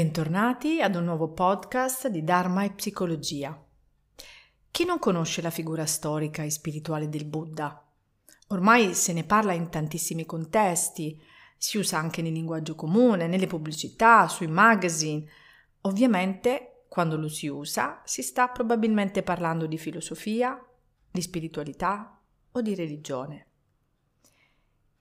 Bentornati ad un nuovo podcast di Dharma e Psicologia. Chi non conosce la figura storica e spirituale del Buddha? Ormai se ne parla in tantissimi contesti, si usa anche nel linguaggio comune, nelle pubblicità, sui magazine. Ovviamente, quando lo si usa, si sta probabilmente parlando di filosofia, di spiritualità o di religione.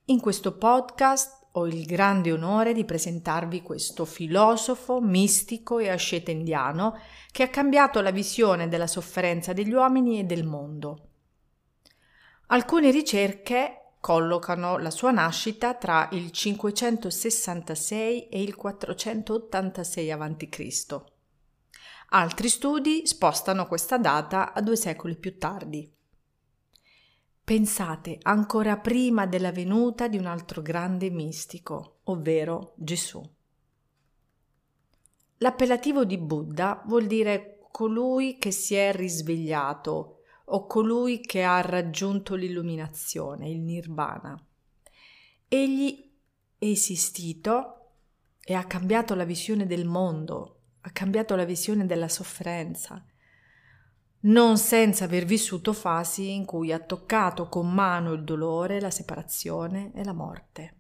In questo podcast ho il grande onore di presentarvi questo filosofo, mistico e asceta indiano che ha cambiato la visione della sofferenza degli uomini e del mondo. Alcune ricerche collocano la sua nascita tra il 566 e il 486 a.C. Altri studi spostano questa data a due secoli più tardi. Pensate ancora prima della venuta di un altro grande mistico, ovvero Gesù. L'appellativo di Buddha vuol dire colui che si è risvegliato o colui che ha raggiunto l'illuminazione, il nirvana. Egli è esistito e ha cambiato la visione del mondo, ha cambiato la visione della sofferenza, non senza aver vissuto fasi in cui ha toccato con mano il dolore, la separazione e la morte.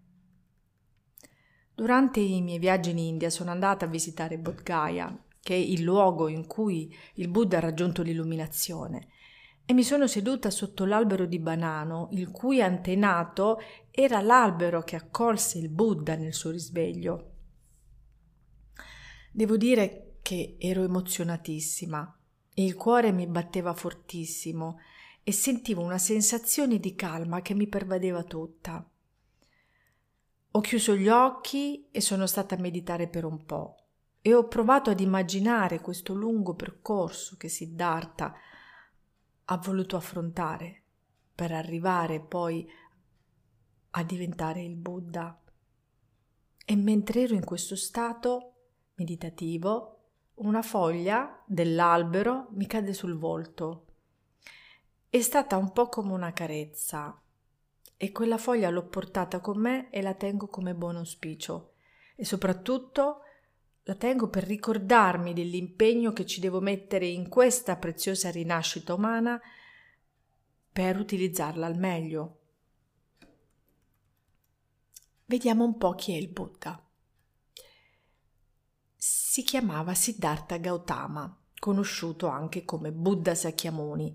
Durante i miei viaggi in India sono andata a visitare Bodh Gaya, che è il luogo in cui il Buddha ha raggiunto l'illuminazione, e mi sono seduta sotto l'albero di banano, il cui antenato era l'albero che accolse il Buddha nel suo risveglio. Devo dire che ero emozionatissima il cuore mi batteva fortissimo e sentivo una sensazione di calma che mi pervadeva tutta. Ho chiuso gli occhi e sono stata a meditare per un po' e ho provato ad immaginare questo lungo percorso che Siddhartha ha voluto affrontare per arrivare poi a diventare il Buddha. E mentre ero in questo stato meditativo, una foglia dell'albero mi cade sul volto. È stata un po' come una carezza e quella foglia l'ho portata con me e la tengo come buon auspicio e soprattutto la tengo per ricordarmi dell'impegno che ci devo mettere in questa preziosa rinascita umana per utilizzarla al meglio. Vediamo un po' chi è il Buddha si chiamava Siddhartha Gautama, conosciuto anche come Buddha Sakyamuni,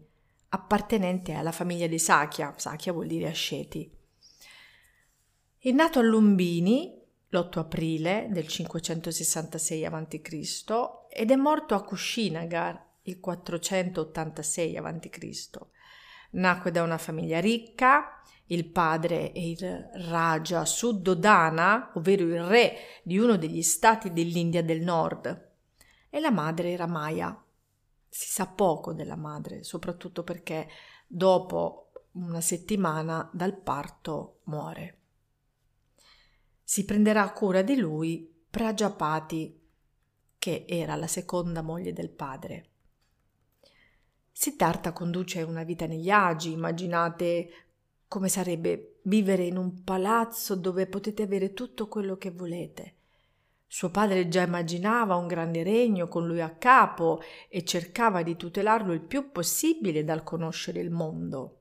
appartenente alla famiglia dei Sakya, Sakya vuol dire asceti. È nato a Lumbini l'8 aprile del 566 a.C. ed è morto a Kushinagar il 486 a.C. Nacque da una famiglia ricca il padre è il Raja Suddhodana, ovvero il re di uno degli stati dell'India del Nord, e la madre era Maya. Si sa poco della madre, soprattutto perché dopo una settimana dal parto muore. Si prenderà cura di lui Prajapati, che era la seconda moglie del padre. Siddhartha conduce una vita negli agi, immaginate come sarebbe vivere in un palazzo dove potete avere tutto quello che volete. Suo padre già immaginava un grande regno con lui a capo e cercava di tutelarlo il più possibile dal conoscere il mondo,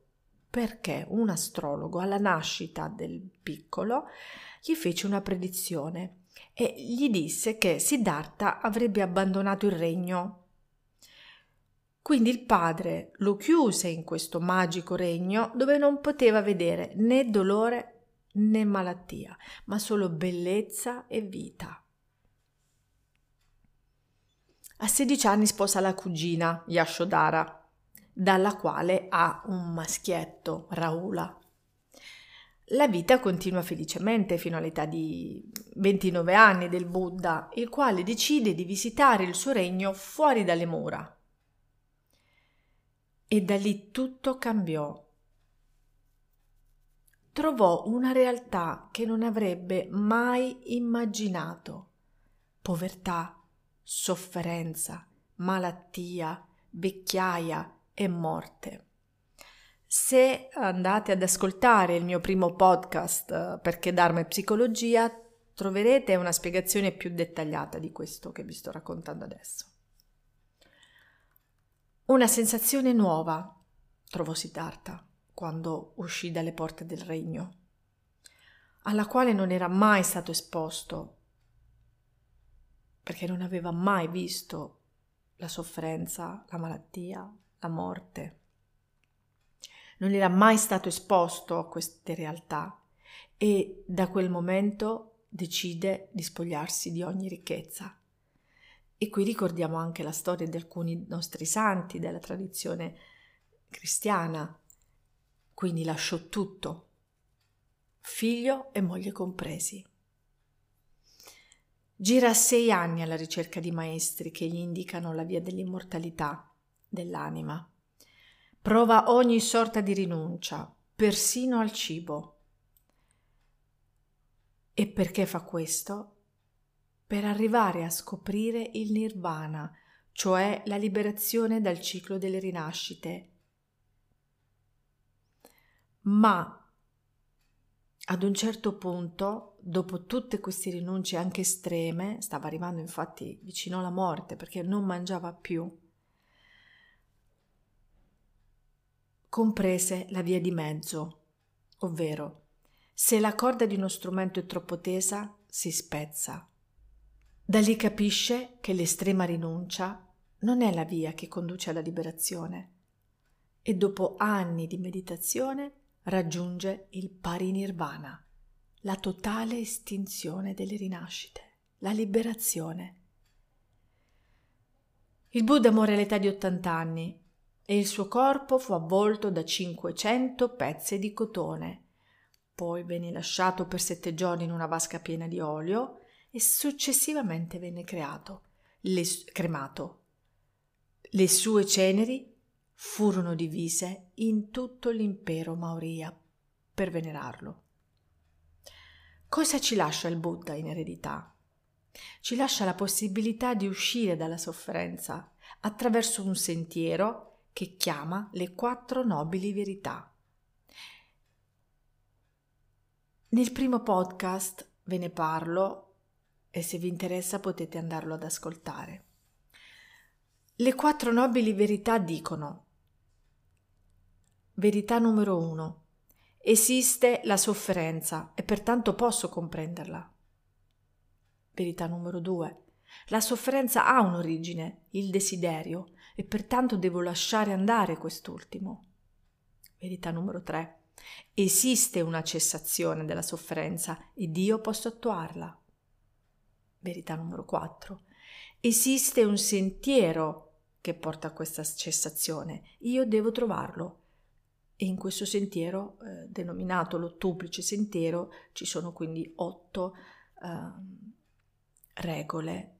perché un astrologo alla nascita del piccolo gli fece una predizione e gli disse che Siddhartha avrebbe abbandonato il regno quindi il padre lo chiuse in questo magico regno dove non poteva vedere né dolore né malattia, ma solo bellezza e vita. A 16 anni sposa la cugina Yashodhara, dalla quale ha un maschietto, Raula. La vita continua felicemente fino all'età di 29 anni del Buddha, il quale decide di visitare il suo regno fuori dalle mura e da lì tutto cambiò. Trovò una realtà che non avrebbe mai immaginato. Povertà, sofferenza, malattia, vecchiaia e morte. Se andate ad ascoltare il mio primo podcast perché Dharma e Psicologia, troverete una spiegazione più dettagliata di questo che vi sto raccontando adesso. Una sensazione nuova trovò Siddhartha quando uscì dalle porte del regno, alla quale non era mai stato esposto, perché non aveva mai visto la sofferenza, la malattia, la morte. Non era mai stato esposto a queste realtà e da quel momento decide di spogliarsi di ogni ricchezza. E qui ricordiamo anche la storia di alcuni nostri santi della tradizione cristiana. Quindi lasciò tutto, figlio e moglie compresi. Gira sei anni alla ricerca di maestri che gli indicano la via dell'immortalità dell'anima. Prova ogni sorta di rinuncia, persino al cibo. E perché fa questo? Per arrivare a scoprire il nirvana, cioè la liberazione dal ciclo delle rinascite. Ma ad un certo punto, dopo tutte queste rinunce anche estreme, stava arrivando infatti vicino alla morte perché non mangiava più, comprese la via di mezzo, ovvero se la corda di uno strumento è troppo tesa, si spezza. Da lì capisce che l'estrema rinuncia non è la via che conduce alla liberazione e dopo anni di meditazione raggiunge il parinirvana, la totale estinzione delle rinascite, la liberazione. Il Buddha morì all'età di 80 anni e il suo corpo fu avvolto da 500 pezzi di cotone poi venne lasciato per sette giorni in una vasca piena di olio e successivamente venne creato, le, cremato. Le sue ceneri furono divise in tutto l'impero Mauria per venerarlo. Cosa ci lascia il Buddha in eredità? Ci lascia la possibilità di uscire dalla sofferenza attraverso un sentiero che chiama le quattro nobili verità. Nel primo podcast ve ne parlo e se vi interessa potete andarlo ad ascoltare. Le quattro nobili verità dicono Verità numero uno. Esiste la sofferenza e pertanto posso comprenderla. Verità numero due. La sofferenza ha un'origine, il desiderio, e pertanto devo lasciare andare quest'ultimo. Verità numero tre. Esiste una cessazione della sofferenza ed io posso attuarla. Verità numero 4. Esiste un sentiero che porta a questa cessazione. Io devo trovarlo. E in questo sentiero, eh, denominato l'ottuplice sentiero, ci sono quindi otto eh, regole,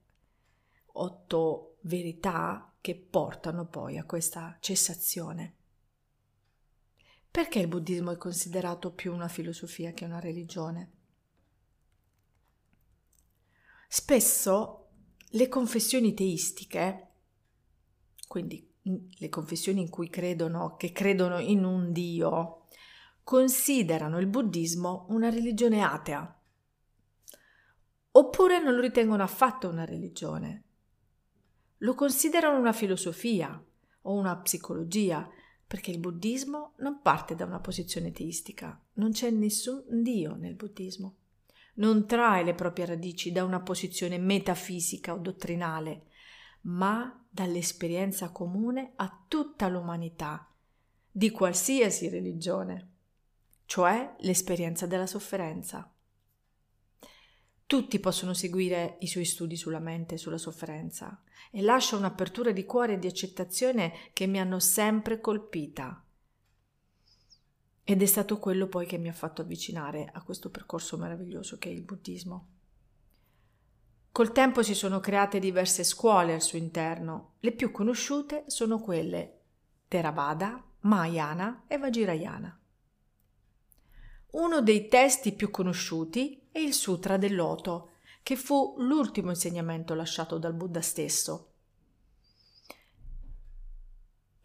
otto verità che portano poi a questa cessazione. Perché il buddismo è considerato più una filosofia che una religione? Spesso le confessioni teistiche, quindi le confessioni in cui credono, che credono in un Dio, considerano il buddismo una religione atea, oppure non lo ritengono affatto una religione. Lo considerano una filosofia o una psicologia perché il buddismo non parte da una posizione teistica, non c'è nessun Dio nel buddismo. Non trae le proprie radici da una posizione metafisica o dottrinale, ma dall'esperienza comune a tutta l'umanità, di qualsiasi religione, cioè l'esperienza della sofferenza. Tutti possono seguire i suoi studi sulla mente e sulla sofferenza e lascia un'apertura di cuore e di accettazione che mi hanno sempre colpita. Ed è stato quello poi che mi ha fatto avvicinare a questo percorso meraviglioso che è il buddismo. Col tempo si sono create diverse scuole al suo interno. Le più conosciute sono quelle Theravada, Mahayana e Vajrayana. Uno dei testi più conosciuti è il Sutra del Loto, che fu l'ultimo insegnamento lasciato dal Buddha stesso.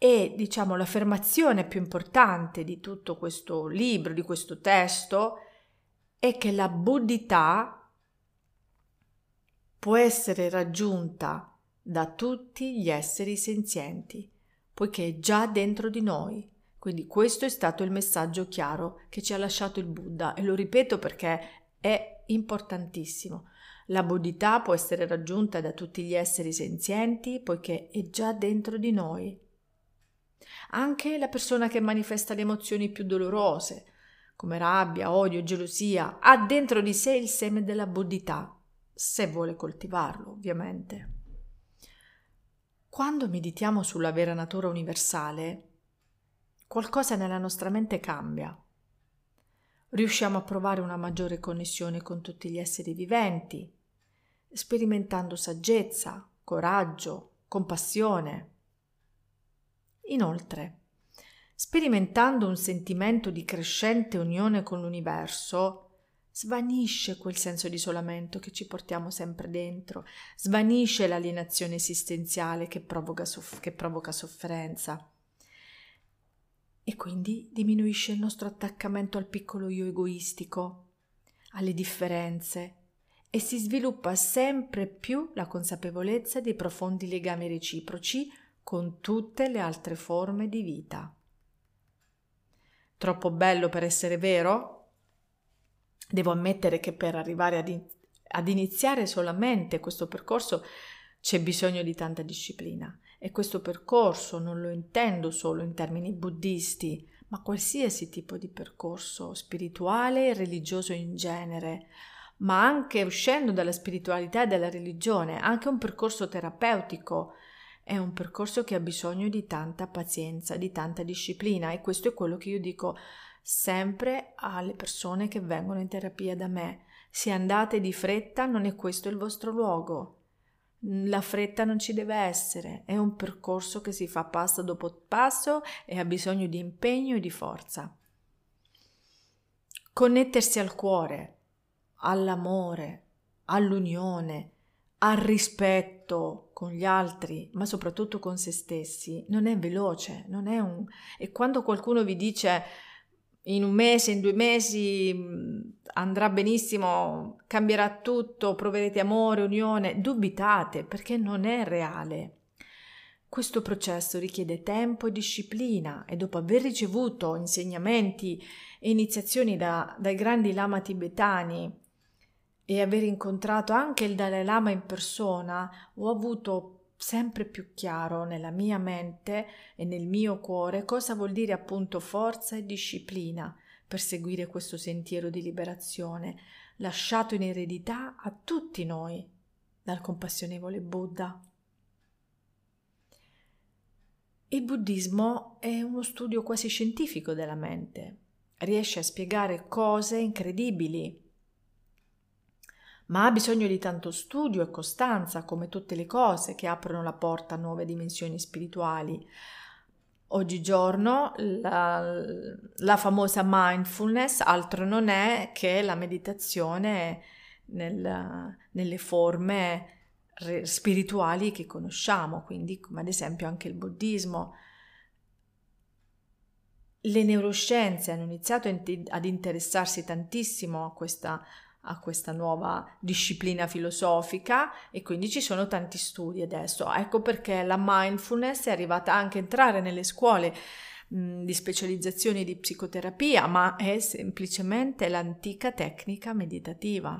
E diciamo l'affermazione più importante di tutto questo libro, di questo testo, è che la buddhità può essere raggiunta da tutti gli esseri senzienti, poiché è già dentro di noi. Quindi questo è stato il messaggio chiaro che ci ha lasciato il Buddha e lo ripeto perché è importantissimo. La buddhità può essere raggiunta da tutti gli esseri senzienti poiché è già dentro di noi. Anche la persona che manifesta le emozioni più dolorose, come rabbia, odio, gelosia, ha dentro di sé il seme della buddhità, se vuole coltivarlo, ovviamente. Quando meditiamo sulla vera natura universale, qualcosa nella nostra mente cambia riusciamo a provare una maggiore connessione con tutti gli esseri viventi, sperimentando saggezza, coraggio, compassione. Inoltre, sperimentando un sentimento di crescente unione con l'universo, svanisce quel senso di isolamento che ci portiamo sempre dentro, svanisce l'alienazione esistenziale che provoca, soff- che provoca sofferenza. E quindi diminuisce il nostro attaccamento al piccolo io egoistico, alle differenze e si sviluppa sempre più la consapevolezza dei profondi legami reciproci con tutte le altre forme di vita. Troppo bello per essere vero? Devo ammettere che per arrivare ad, in- ad iniziare solamente questo percorso c'è bisogno di tanta disciplina e questo percorso non lo intendo solo in termini buddisti, ma qualsiasi tipo di percorso spirituale e religioso in genere, ma anche uscendo dalla spiritualità e dalla religione, anche un percorso terapeutico è un percorso che ha bisogno di tanta pazienza, di tanta disciplina e questo è quello che io dico sempre alle persone che vengono in terapia da me. Se andate di fretta non è questo il vostro luogo. La fretta non ci deve essere, è un percorso che si fa passo dopo passo e ha bisogno di impegno e di forza. Connettersi al cuore, all'amore, all'unione, al rispetto con gli altri, ma soprattutto con se stessi, non è veloce, non è un... E quando qualcuno vi dice in un mese, in due mesi mm, andrà benissimo, cambierà tutto, proverete amore, unione, dubitate perché non è reale. Questo processo richiede tempo e disciplina e dopo aver ricevuto insegnamenti e iniziazioni da, dai grandi lama tibetani e aver incontrato anche il Dalai Lama in persona, ho avuto sempre più chiaro nella mia mente e nel mio cuore cosa vuol dire appunto forza e disciplina per seguire questo sentiero di liberazione lasciato in eredità a tutti noi dal compassionevole Buddha. Il buddismo è uno studio quasi scientifico della mente, riesce a spiegare cose incredibili ma ha bisogno di tanto studio e costanza come tutte le cose che aprono la porta a nuove dimensioni spirituali. Oggigiorno la, la famosa mindfulness altro non è che la meditazione nel, nelle forme spirituali che conosciamo, quindi come ad esempio anche il buddismo. Le neuroscienze hanno iniziato ad interessarsi tantissimo a questa a questa nuova disciplina filosofica e quindi ci sono tanti studi adesso. Ecco perché la mindfulness è arrivata anche a entrare nelle scuole mh, di specializzazione di psicoterapia, ma è semplicemente l'antica tecnica meditativa.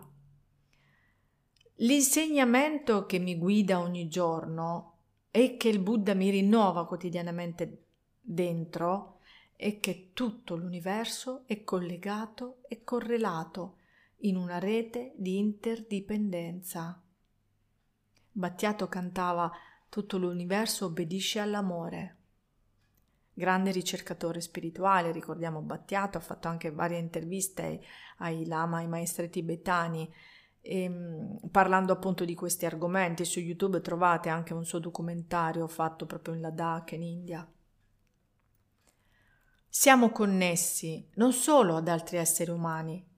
L'insegnamento che mi guida ogni giorno e che il Buddha mi rinnova quotidianamente dentro è che tutto l'universo è collegato e correlato in una rete di interdipendenza. Battiato cantava Tutto l'universo obbedisce all'amore. Grande ricercatore spirituale, ricordiamo Battiato, ha fatto anche varie interviste ai, lama, ai maestri tibetani, e, ehm, parlando appunto di questi argomenti. Su YouTube trovate anche un suo documentario fatto proprio in Ladakh, in India. Siamo connessi non solo ad altri esseri umani,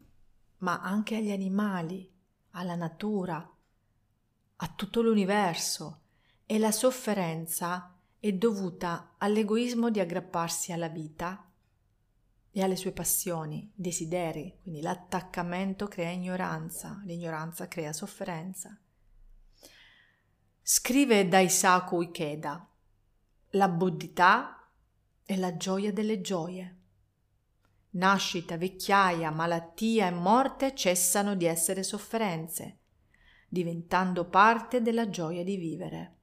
ma anche agli animali, alla natura, a tutto l'universo e la sofferenza è dovuta all'egoismo di aggrapparsi alla vita e alle sue passioni, desideri, quindi l'attaccamento crea ignoranza, l'ignoranza crea sofferenza. Scrive Daisaku Ikeda, la buddhità è la gioia delle gioie. Nascita, vecchiaia, malattia e morte cessano di essere sofferenze, diventando parte della gioia di vivere.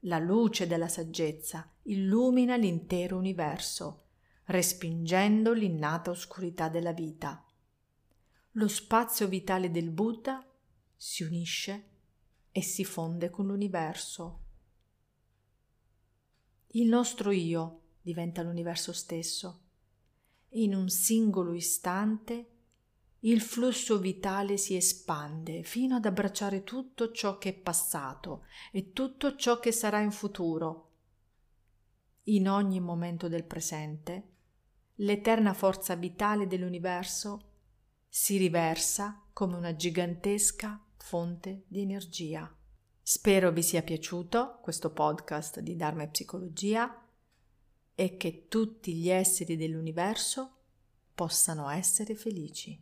La luce della saggezza illumina l'intero universo, respingendo l'innata oscurità della vita. Lo spazio vitale del Buddha si unisce e si fonde con l'universo. Il nostro io diventa l'universo stesso. In un singolo istante il flusso vitale si espande fino ad abbracciare tutto ciò che è passato e tutto ciò che sarà in futuro. In ogni momento del presente, l'eterna forza vitale dell'universo si riversa come una gigantesca fonte di energia. Spero vi sia piaciuto questo podcast di Dharma e Psicologia e che tutti gli esseri dell'universo possano essere felici.